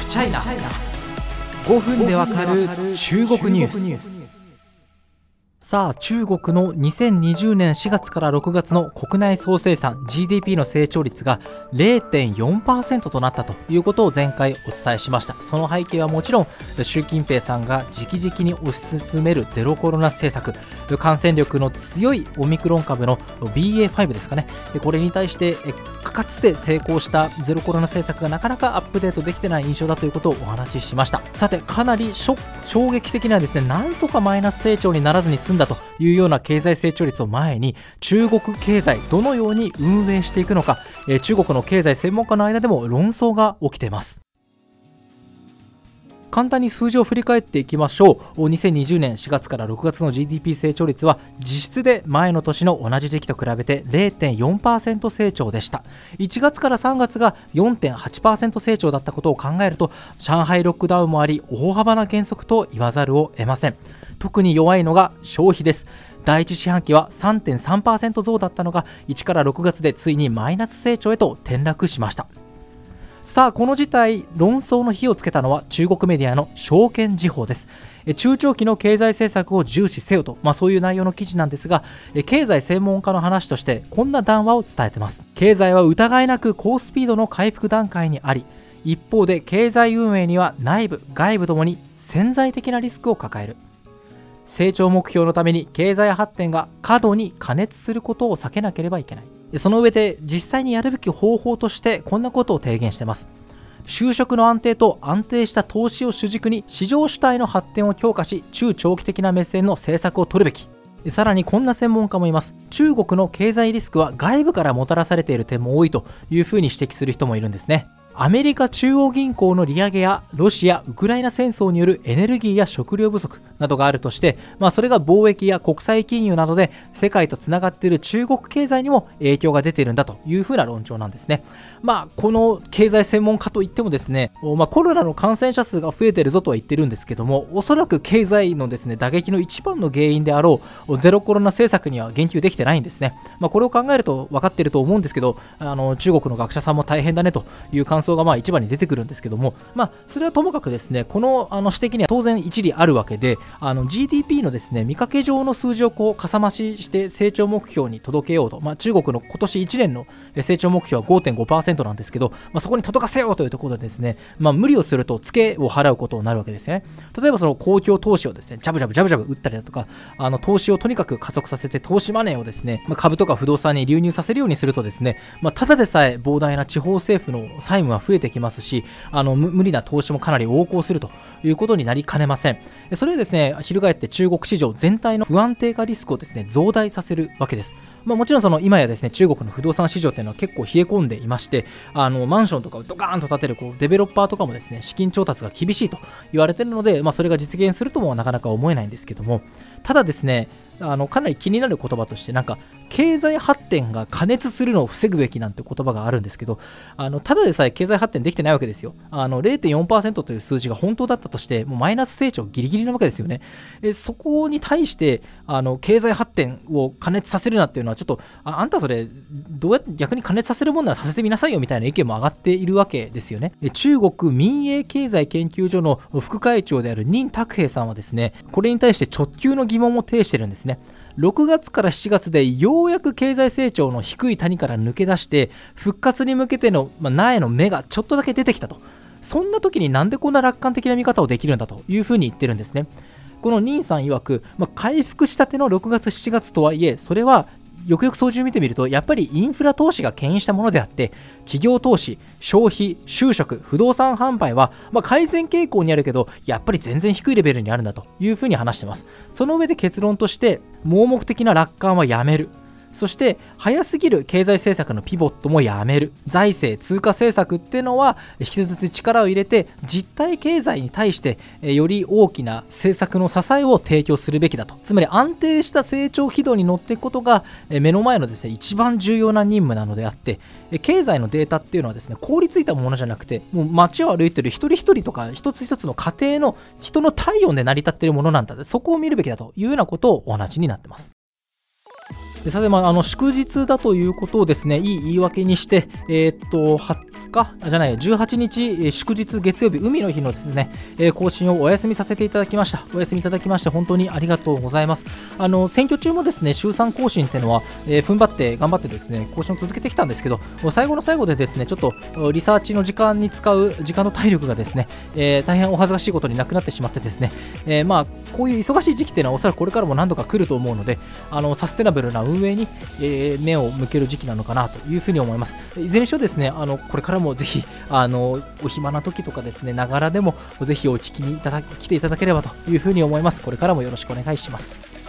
フチャイナ5分でわかる中国ニュース。さあ中国の2020年4月から6月の国内総生産 GDP の成長率が0.4%となったということを前回お伝えしました。その背景はもちろん習近平さんが直々に推し進めるゼロコロナ政策感染力の強いオミクロン株の BA.5 ですかね。これに対してかつて成功したゼロコロナ政策がなかなかアップデートできてない印象だということをお話ししました。さてかなり衝撃的なですねなんとかマイナス成長にならずに済んだだというような経済成長率を前に中国経済どのように運営していくのか、えー、中国の経済専門家の間でも論争が起きています。簡単に数字を振り返っていきましょう。2020年4月から6月の GDP 成長率は実質で前の年の同じ時期と比べて0.4%成長でした。1月から3月が4.8%成長だったことを考えると上海ロックダウンもあり大幅な減速と言わざるを得ません。特に弱いのが消費です。第1四半期は3.3%増だったのが1から6月でついにマイナス成長へと転落しました。さあこの事態論争の火をつけたのは中国メディアの証券時報です。中長期の経済政策を重視せよと、まあ、そういう内容の記事なんですが経済専門家の話としてこんな談話を伝えてます。経済は疑いなく高スピードの回復段階にあり一方で経済運営には内部外部ともに潜在的なリスクを抱える。成長目標のために経済発展が過度に加熱することを避けなければいけない。その上で実際にやるべき方法としてこんなことを提言してます。就職の安定と安定した投資を主軸に市場主体の発展を強化し中長期的な目線の政策を取るべき。さらにこんな専門家もいます。中国の経済リスクは外部からもたらされている点も多いというふうに指摘する人もいるんですね。アメリカ中央銀行の利上げやロシア・ウクライナ戦争によるエネルギーや食料不足などがあるとして、まあ、それが貿易や国際金融などで世界とつながっている中国経済にも影響が出ているんだというふうな論調なんですね。まあ、この経済専門家といってもですね、まあ、コロナの感染者数が増えてるぞとは言ってるんですけども、おそらく経済のですね打撃の一番の原因であろうゼロコロナ政策には言及できてないんですね。まあ、これを考えると分かっていると思うんですけど、あの中国の学者さんも大変だねという感想がまあ一番に出てくるんですけども、まあ、それはともかくですね、このあの指摘には当然一理あるわけで、あの GDP のですね見かけ上の数字をこうかさ増しして成長目標に届けようと、まあ、中国の今年1年の成長目標は5.5%なんですけど、まあ、そこに届かせようというところでですね、まあ、無理をするとツケを払うことになるわけですね。例えばその公共投資をですね、ジャブジャブジャブジャブ打ったりだとか、あの投資をとにかく加速させて投資マネーをですね、まあ、株とか不動産に流入させるようにするとですね、まあ、ただでさえ膨大な地方政府の債務は増えてきますし、あの無理な投資もかなり横行するということになりかねません。それでですね、翻って中国市場全体の不安定化リスクをですね、増大させるわけです。まあ、もちろんその今やですね中国の不動産市場っていうのは結構冷え込んでいましてあのマンションとかをドカーンと建てるこうデベロッパーとかもですね資金調達が厳しいと言われているので、まあ、それが実現するともなかなか思えないんですけどもただですねあのかなり気になる言葉としてなんか経済発展が加熱するのを防ぐべきなんて言葉があるんですけどあのただでさえ経済発展できてないわけですよ。あの0.4%という数字が本当だったとしてもうマイナス成長ギリギリなわけですよね。そこに対してあの経済発展を加熱させるなっていうのはちょっとあんたそれどうやって逆に加熱させるもんならさせてみなさいよみたいな意見も上がっているわけですよね。で中国民営経済研究所の副会長である任拓平さんはですねこれに対して直球の疑問を呈してるんですね。6月から7月でようやく経済成長の低い谷から抜け出して復活に向けての、まあ、苗の芽がちょっとだけ出てきたと。そんな時になんでこんな楽観的な見方をできるんだというふうに言ってるんですね。この任さん曰く、まあ、回復したての6月7月とはいえそれはよくよく操縦見てみると、やっぱりインフラ投資が牽引したものであって、企業投資、消費、就職、不動産販売は、まあ、改善傾向にあるけど、やっぱり全然低いレベルにあるんだというふうに話してます。その上で結論として、盲目的な楽観はやめる。そして早すぎる経済政策のピボットもやめる。財政通貨政策っていうのは引き続き力を入れて実体経済に対してより大きな政策の支えを提供するべきだと。つまり安定した成長軌道に乗っていくことが目の前のですね一番重要な任務なのであって経済のデータっていうのはですね凍りついたものじゃなくてもう街を歩いてる一人一人とか一つ一つの家庭の人の体温で成り立っているものなんだ。そこを見るべきだというようなことをお話になってます。さて、まあ、あの祝日だということをですねいい言い訳にして、えー、っと20日じゃない18日祝日月曜日海の日のですね、え更新をお休みさせていただきました。お休みいただきまして本当にありがとうございます。あの選挙中もですね週3更新っていうのは、えー、踏ん張って頑張ってですね更新を続けてきたんですけど最後の最後でですねちょっとリサーチの時間に使う時間の体力がですね、えー、大変お恥ずかしいことになくなってしまってですね、えー、まあこういう忙しい時期っていうのはおそらくこれからも何度か来ると思うのであのサステナブルな運運営に、えー目を向ける時期なのかなというふうに思います。いずれにしろですねあのこれからもぜひあのお暇な時とかですねながらでもぜひお聞きにいただ来ていただければというふうに思います。これからもよろしくお願いします。